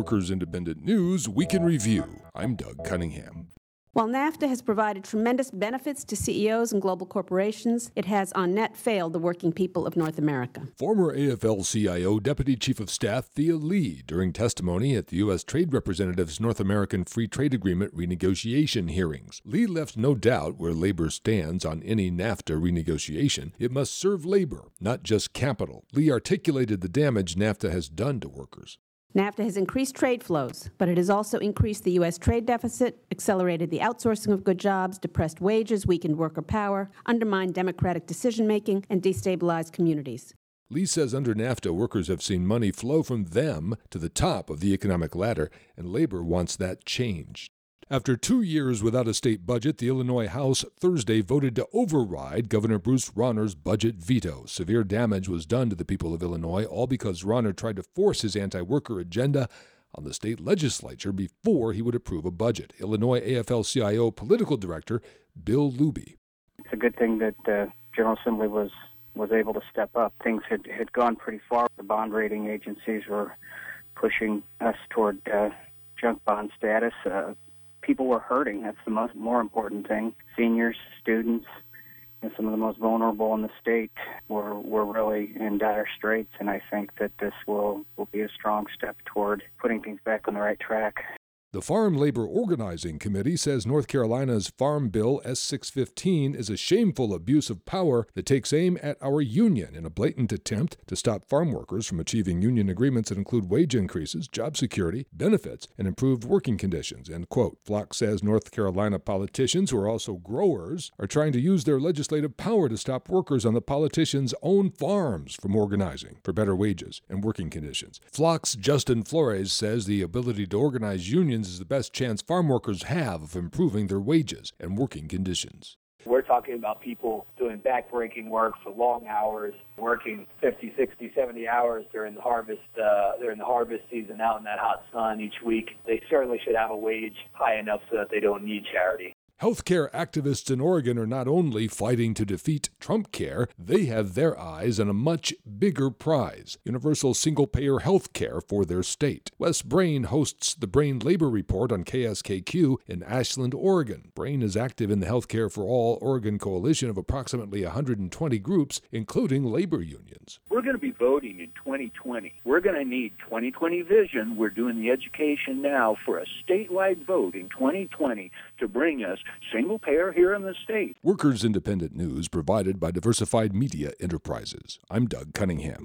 Workers Independent News Week in Review. I'm Doug Cunningham. While NAFTA has provided tremendous benefits to CEOs and global corporations, it has on net failed the working people of North America. Former AFL CIO Deputy Chief of Staff Thea Lee during testimony at the U.S. Trade Representative's North American Free Trade Agreement renegotiation hearings. Lee left no doubt where labor stands on any NAFTA renegotiation. It must serve labor, not just capital. Lee articulated the damage NAFTA has done to workers. NAFTA has increased trade flows, but it has also increased the U.S. trade deficit, accelerated the outsourcing of good jobs, depressed wages, weakened worker power, undermined democratic decision making, and destabilized communities. Lee says under NAFTA, workers have seen money flow from them to the top of the economic ladder, and labor wants that changed. After two years without a state budget, the Illinois House Thursday voted to override Governor Bruce Rauner's budget veto. Severe damage was done to the people of Illinois, all because Rauner tried to force his anti worker agenda on the state legislature before he would approve a budget. Illinois AFL CIO political director Bill Luby. It's a good thing that the uh, General Assembly was was able to step up. Things had, had gone pretty far. The bond rating agencies were pushing us toward uh, junk bond status. Uh, people were hurting. That's the most more important thing. Seniors, students, and some of the most vulnerable in the state were were really in dire straits. And I think that this will will be a strong step toward putting things back on the right track. The Farm Labor Organizing Committee says North Carolina's Farm Bill S 615 is a shameful abuse of power that takes aim at our union in a blatant attempt to stop farm workers from achieving union agreements that include wage increases, job security, benefits, and improved working conditions. End quote. FLOC says North Carolina politicians, who are also growers, are trying to use their legislative power to stop workers on the politicians' own farms from organizing for better wages and working conditions. FLOC's Justin Flores says the ability to organize unions is the best chance farm workers have of improving their wages and working conditions. We're talking about people doing backbreaking work for long hours, working 50, 60, 70 hours during the harvest uh, during the harvest season out in that hot sun each week. They certainly should have a wage high enough so that they don't need charity. Healthcare activists in Oregon are not only fighting to defeat Trump care, they have their eyes on a much bigger prize universal single payer health care for their state. Wes Brain hosts the Brain Labor Report on KSKQ in Ashland, Oregon. Brain is active in the Healthcare for All Oregon coalition of approximately 120 groups, including labor unions. We're going to be voting in 2020. We're going to need 2020 vision. We're doing the education now for a statewide vote in 2020 to bring us single payer here in the state. Workers Independent News provided by Diversified Media Enterprises. I'm Doug Cunningham.